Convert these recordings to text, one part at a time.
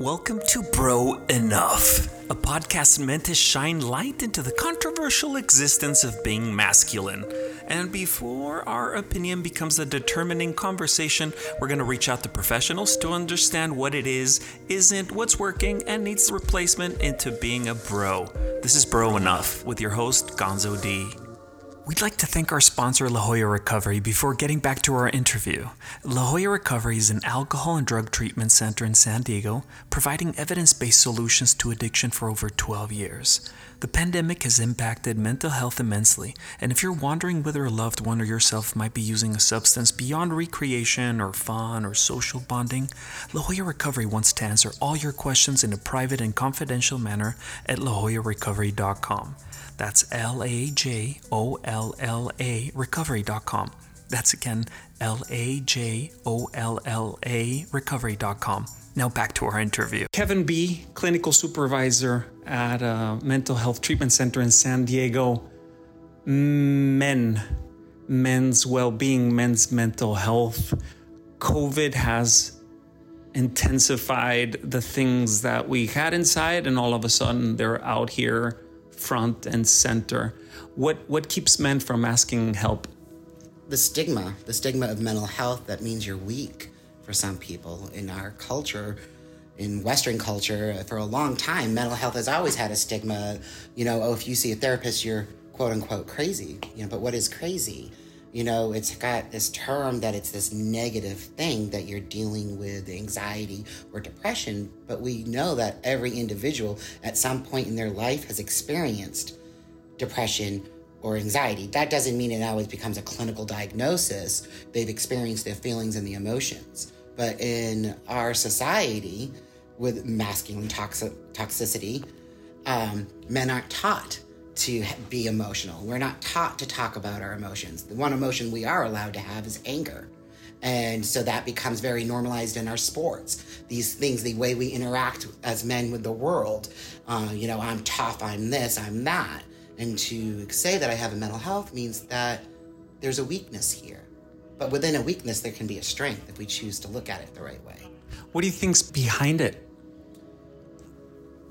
Welcome to Bro Enough, a podcast meant to shine light into the controversial existence of being masculine. And before our opinion becomes a determining conversation, we're going to reach out to professionals to understand what it is, isn't, what's working, and needs replacement into being a bro. This is Bro Enough with your host, Gonzo D. We'd like to thank our sponsor, La Jolla Recovery, before getting back to our interview. La Jolla Recovery is an alcohol and drug treatment center in San Diego, providing evidence based solutions to addiction for over 12 years. The pandemic has impacted mental health immensely, and if you're wondering whether a loved one or yourself might be using a substance beyond recreation or fun or social bonding, La Jolla Recovery wants to answer all your questions in a private and confidential manner at lajollarecovery.com. That's L A J O L L A recovery.com. That's again L A J O L L A recovery.com. Now back to our interview. Kevin B., clinical supervisor at a mental health treatment center in San Diego. Men, men's well being, men's mental health. COVID has intensified the things that we had inside, and all of a sudden they're out here front and center. What what keeps men from asking help? The stigma, the stigma of mental health that means you're weak for some people in our culture. In Western culture, for a long time, mental health has always had a stigma. You know, oh, if you see a therapist, you're quote unquote crazy. You know, but what is crazy? You know, it's got this term that it's this negative thing that you're dealing with anxiety or depression, but we know that every individual at some point in their life has experienced depression or anxiety. That doesn't mean it always becomes a clinical diagnosis. They've experienced the feelings and the emotions. But in our society, with masculine toxic, toxicity, um, men aren't taught to be emotional. We're not taught to talk about our emotions. The one emotion we are allowed to have is anger. And so that becomes very normalized in our sports. These things, the way we interact as men with the world, uh, you know, I'm tough, I'm this, I'm that. And to say that I have a mental health means that there's a weakness here. But within a weakness, there can be a strength if we choose to look at it the right way. What do you think's behind it?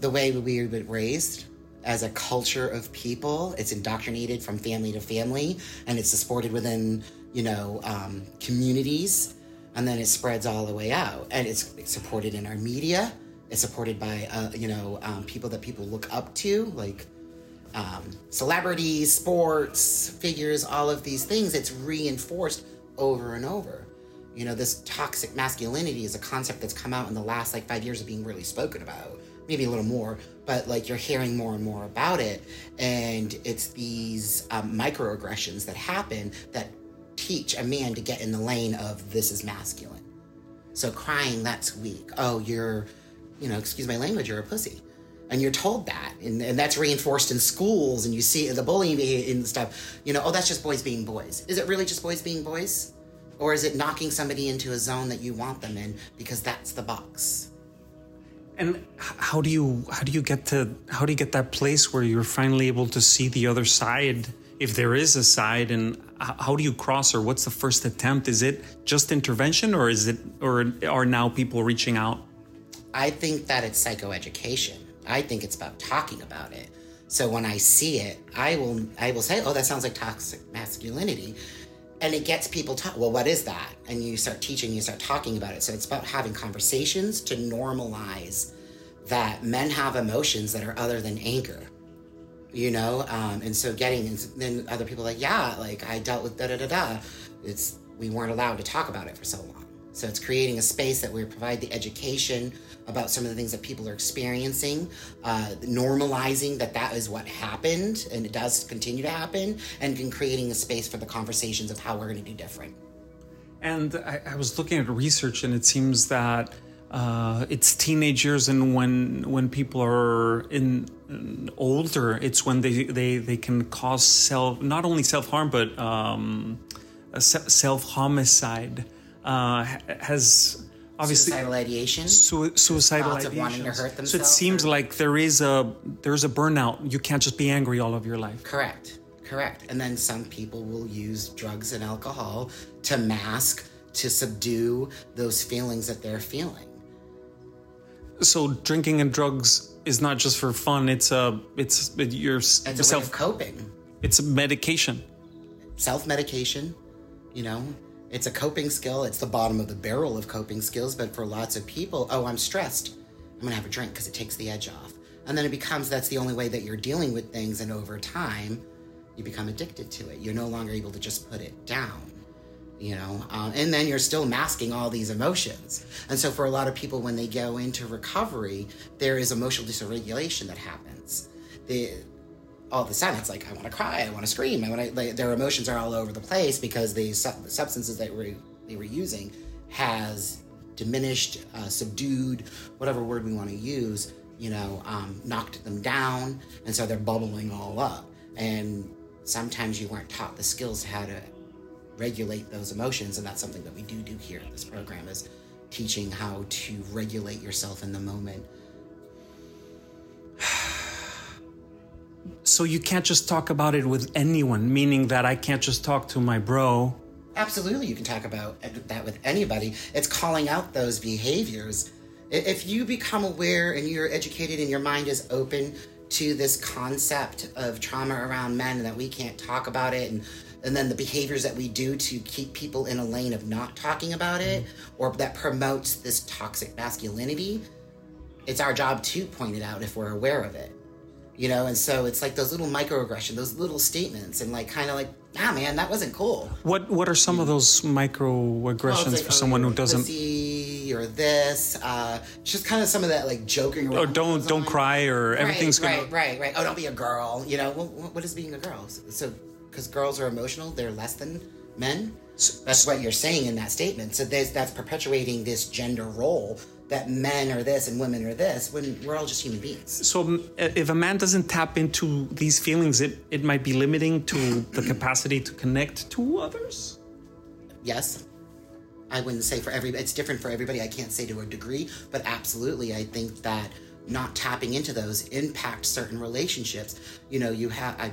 The way we were raised, as a culture of people. It's indoctrinated from family to family, and it's supported within you know um, communities, and then it spreads all the way out. And it's, supported in our media. It's supported by uh, you know um, people that people look up to, like um, celebrities, sports figures, all of these things. It's reinforced over and over. You know, this toxic masculinity is a concept that's come out in the last like five years of being really spoken about maybe a little more, but like you're hearing more and more about it. And it's these um, microaggressions that happen that teach a man to get in the lane of this is masculine. So crying, that's weak. Oh, you're, you know, excuse my language, you're a pussy. And you're told that. And, and that's reinforced in schools and you see the bullying and stuff. You know, oh, that's just boys being boys. Is it really just boys being boys? Or is it knocking somebody into a zone that you want them in because that's the box? And how do you how do you get to how do you get that place where you're finally able to see the other side, if there is a side, and how do you cross or what's the first attempt? Is it just intervention, or is it or are now people reaching out? I think that it's psychoeducation. I think it's about talking about it. So when I see it, I will I will say, "Oh, that sounds like toxic masculinity." And it gets people talk well what is that? And you start teaching you start talking about it. So it's about having conversations to normalize that men have emotions that are other than anger you know? Um, and so getting and then other people like yeah like i dealt with da da da da. It's we weren't allowed to talk about it for so long so it's creating a space that we provide the education about some of the things that people are experiencing, uh, normalizing that that is what happened and it does continue to happen, and creating a space for the conversations of how we're going to do different. And I, I, was looking at research, and it seems that uh, it's teenagers, and when when people are in, in, older, it's when they they they can cause self not only self harm but um, self homicide uh, has obviously suicidal ideation su- suicidal Thoughts ideation. wanting to hurt themselves so it seems or... like there is a there's a burnout you can't just be angry all of your life correct correct and then some people will use drugs and alcohol to mask to subdue those feelings that they're feeling So drinking and drugs is not just for fun. It's a it's it, you're It's a self coping. It's a medication. self medication, you know, it's a coping skill. It's the bottom of the barrel of coping skills. But for lots of people, oh, I'm stressed. I'm going to have a drink because it takes the edge off. And then it becomes that's the only way that you're dealing with things. And over time, you become addicted to it. You're no longer able to just put it down, you know, um, and then you're still masking all these emotions. And so for a lot of people, when they go into recovery, there is emotional dysregulation that happens. The, all of a sudden it's like I want to cry, I want to scream, I want to. Like, their emotions are all over the place because the, su- substances that were, they were using has diminished, uh, subdued, whatever word we want to use, you know, um, knocked them down, and so they're bubbling all up. And sometimes you weren't taught the skills how to regulate those emotions, and that's something that we do do here at this program is teaching how to regulate yourself in the moment. So you can't just talk about it with anyone, meaning that I can't just talk to my bro. Absolutely, you can talk about that with anybody. It's calling out those behaviors. If you become aware and you're educated and your mind is open to this concept of trauma around men and that we can't talk about it and and then the behaviors that we do to keep people in a lane of not talking about it mm-hmm. or that promotes this toxic masculinity, it's our job to point it out if we're aware of it. You know, and so it's like those little microaggression, those little statements, and like kind of like, ah, man, that wasn't cool. What what are some of those microaggressions like, for oh, someone who doesn't? or this, uh, just kind of some of that like joking. Or around don't don't on. cry or Right, everything's gonna. right, right, right. Oh, don't be a girl. You know, well, what is being a girl? So, because girls are emotional, they're less than men. That's what you're saying in that statement. So that's perpetuating this gender role that men are this and women are this when we're all just human beings. So if a man doesn't tap into these feelings, it it might be limiting to the capacity to connect to others. Yes. I wouldn't say for every it's different for everybody. I can't say to a degree, but absolutely I think that not tapping into those impact certain relationships. You know, you have I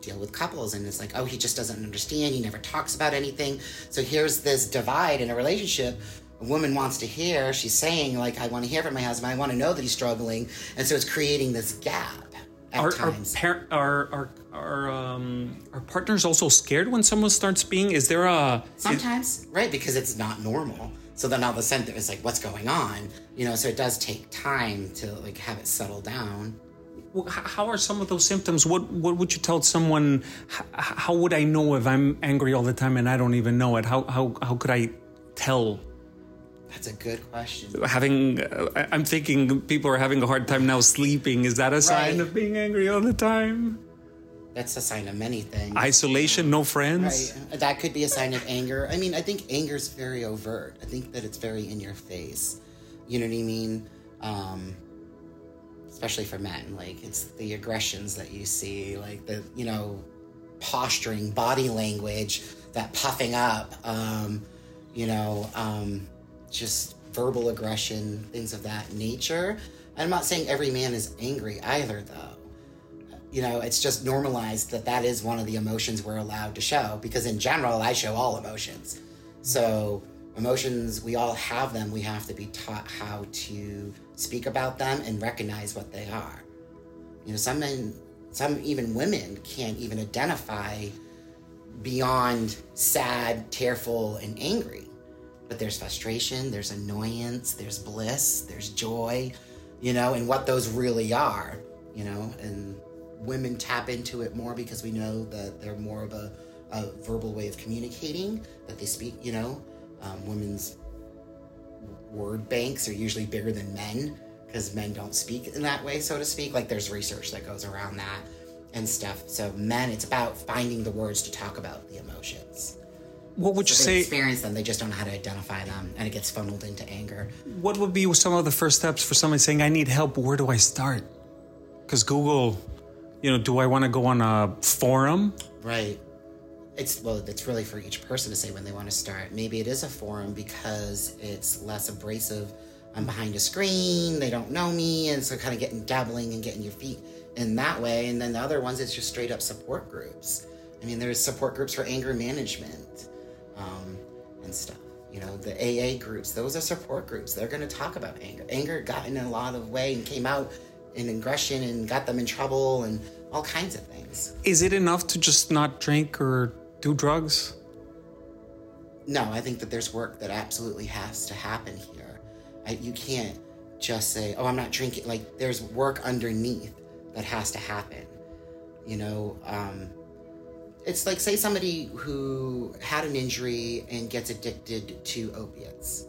deal with couples and it's like, oh, he just doesn't understand. He never talks about anything. So here's this divide in a relationship. A woman wants to hear, she's saying, like, I want to hear from my husband. I want to know that he's struggling. And so it's creating this gap at Are are, par- are are are um are partners also scared when someone starts being? Is there a Sometimes, right? Because it's not normal. So then all of a sudden it's like, what's going on? You know, so it does take time to like have it settle down. Well, how are some of those symptoms? What what would you tell someone? H- how would I know if I'm angry all the time and I don't even know it? How how how could I tell? That's a good question. Having, uh, I'm thinking people are having a hard time now sleeping. Is that a sign of being angry all the time? That's a sign of many things. Isolation, no friends. Right. That could be a sign of anger. I mean, I think anger is very overt. I think that it's very in your face. You know what I mean? Um, especially for men. Like, it's the aggressions that you see, like the, you know, posturing, body language, that puffing up, um, you know, um, just verbal aggression, things of that nature. I'm not saying every man is angry either, though you know, it's just normalized that that is one of the emotions we're allowed to show because in general, I show all emotions. So, emotions, we all have them. We have to be taught how to speak about them and recognize what they are. You know, some men, some even women can't even identify beyond sad, tearful, and angry. But there's frustration, there's annoyance, there's bliss, there's joy, you know, and what those really are, you know, and women tap into it more because we know that they're more of a, a verbal way of communicating, that they speak, you know. Um, women's word banks are usually bigger than men because men don't speak in that way, so to speak. Like there's research that goes around that and stuff. So men, it's about finding the words to talk about the emotions. What would you They say? experience them, they just don't know how to identify them, and it gets funneled into anger. What would be some of the first steps for someone saying, "I need help"? Where do I start? Because Google, you know, do I want to go on a forum? Right. It's well, it's really for each person to say when they want to start. Maybe it is a forum because it's less abrasive. I'm behind a screen, they don't know me, and so kind of getting dabbling and getting your feet in that way. And then the other ones, it's just straight up support groups. I mean, there's support groups for anger management um, and stuff. You know, the AA groups, those are support groups. They're going to talk about anger. Anger got in a lot of way and came out in aggression and got them in trouble and all kinds of things. Is it enough to just not drink or do drugs? No, I think that there's work that absolutely has to happen here. I, you can't just say, "Oh, I'm not drinking." Like there's work underneath that has to happen. You know, um, it's like say somebody who had an injury and gets addicted to opiates.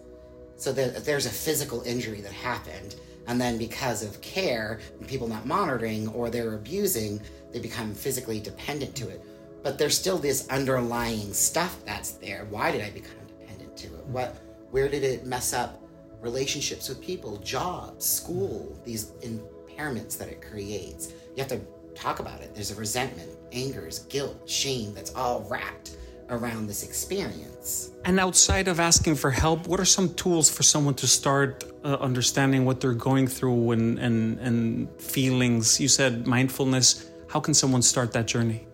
So that there's a physical injury that happened, and then because of care and people not monitoring or they're abusing, they become physically dependent to it. But there's still this underlying stuff that's there. Why did I become dependent to it? What? Where did it mess up relationships with people, jobs, school? These impairments that it creates. You have to talk about it. There's a resentment, angers, guilt, shame that's all wrapped around this experience. And outside of asking for help, what are some tools for someone to start uh, understanding what they're going through and, and, and feelings? You said mindfulness. How can someone start that journey?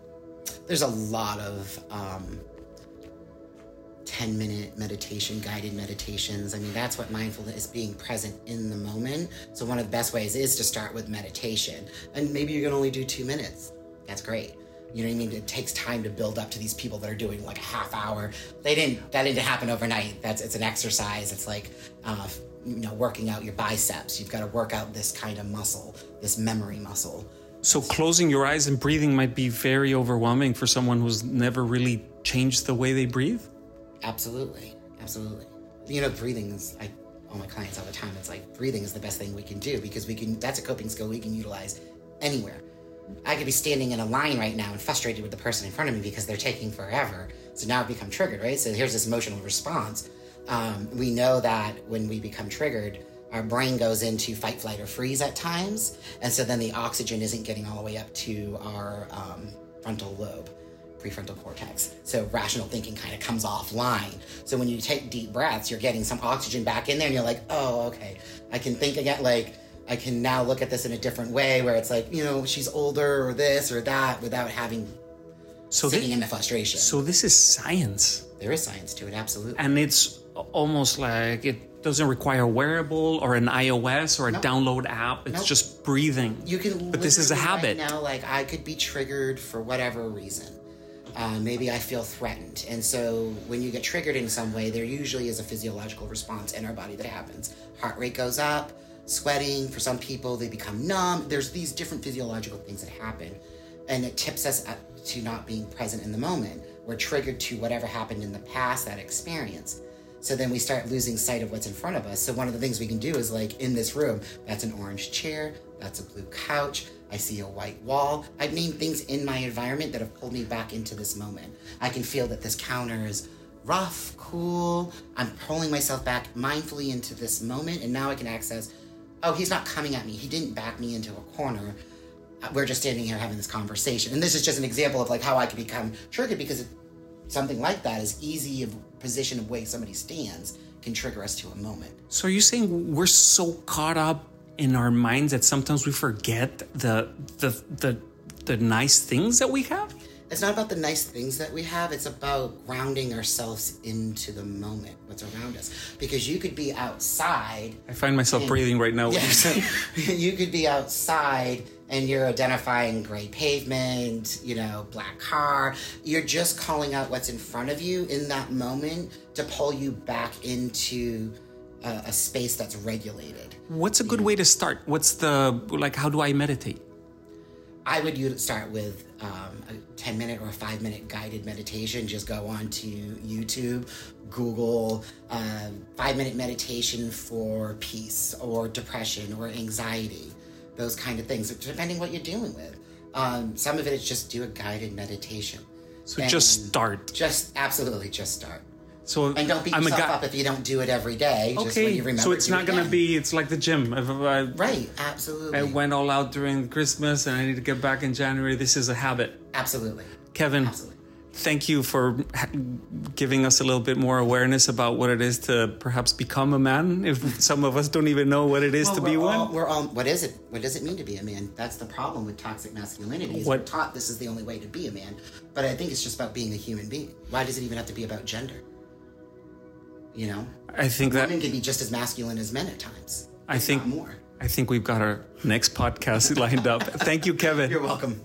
There's a lot of um, 10 minute meditation, guided meditations. I mean, that's what mindfulness is being present in the moment. So, one of the best ways is to start with meditation. And maybe you can only do two minutes. That's great. You know what I mean? It takes time to build up to these people that are doing like a half hour. They didn't, that didn't happen overnight. That's, it's an exercise. It's like, uh, you know, working out your biceps. You've got to work out this kind of muscle, this memory muscle. So, closing your eyes and breathing might be very overwhelming for someone who's never really changed the way they breathe. Absolutely, absolutely. You know, breathing is. I all my clients all the time. It's like breathing is the best thing we can do because we can. That's a coping skill we can utilize anywhere. I could be standing in a line right now and frustrated with the person in front of me because they're taking forever. So now I've become triggered, right? So here's this emotional response. Um, we know that when we become triggered, our brain goes into fight, flight, or freeze at times. And so then the oxygen isn't getting all the way up to our um, frontal lobe prefrontal cortex. So rational thinking kind of comes offline. So when you take deep breaths, you're getting some oxygen back in there and you're like, oh, okay, I can think again. Like, I can now look at this in a different way where it's like, you know, she's older or this or that without having so sitting this, in the frustration. So this is science. There is science to it, absolutely. And it's almost like it doesn't require a wearable or an iOS or a nope. download app. It's nope. just breathing. You can, but this is a habit. Right now, like I could be triggered for whatever reason uh, maybe I feel threatened. And so when you get triggered in some way, there usually is a physiological response in our body that happens. Heart rate goes up, sweating. For some people, they become numb. There's these different physiological things that happen. And it tips us up to not being present in the moment. We're triggered to whatever happened in the past, that experience. So then we start losing sight of what's in front of us. So one of the things we can do is like in this room, that's an orange chair, that's a blue couch, I see a white wall. I've named things in my environment that have pulled me back into this moment. I can feel that this counter is rough, cool. I'm pulling myself back mindfully into this moment, and now I can access oh, he's not coming at me. He didn't back me into a corner. Uh, we're just standing here having this conversation. And this is just an example of like how I could become triggered because something like that is easy of position of way somebody stands can trigger us to a moment. So are you saying we're so caught up in our minds that sometimes we forget the the the the nice things that we have? It's not about the nice things that we have. It's about grounding ourselves into the moment, what's around us. Because you could be outside. I find myself and, breathing right now. Yeah, you could be outside and you're identifying gray pavement, you know, black car. You're just calling out what's in front of you in that moment to pull you back into a, a space that's regulated. What's a good way to start? What's the, like, how do I meditate? I would start with um, a 10 minute or a five minute guided meditation. Just go on to YouTube, Google uh, five minute meditation for peace or depression or anxiety, those kind of things, depending what you're dealing with. Um, some of it is just do a guided meditation. So and just start. Just absolutely just start. So and don't beat I'm yourself up if you don't do it every day. Okay, so it's not gonna be. It's like the gym. I, right, absolutely. I went all out during Christmas, and I need to get back in January. This is a habit. Absolutely, Kevin. Absolutely. Thank you for giving us a little bit more awareness about what it is to perhaps become a man. If some of us don't even know what it is well, to be all, one, we're all. What is it? What does it mean to be a man? That's the problem with toxic masculinity. Is what? We're taught this is the only way to be a man, but I think it's just about being a human being. Why does it even have to be about gender? You know, I think that women can be just as masculine as men at times. I think more. I think we've got our next podcast lined up. Thank you, Kevin. You're welcome.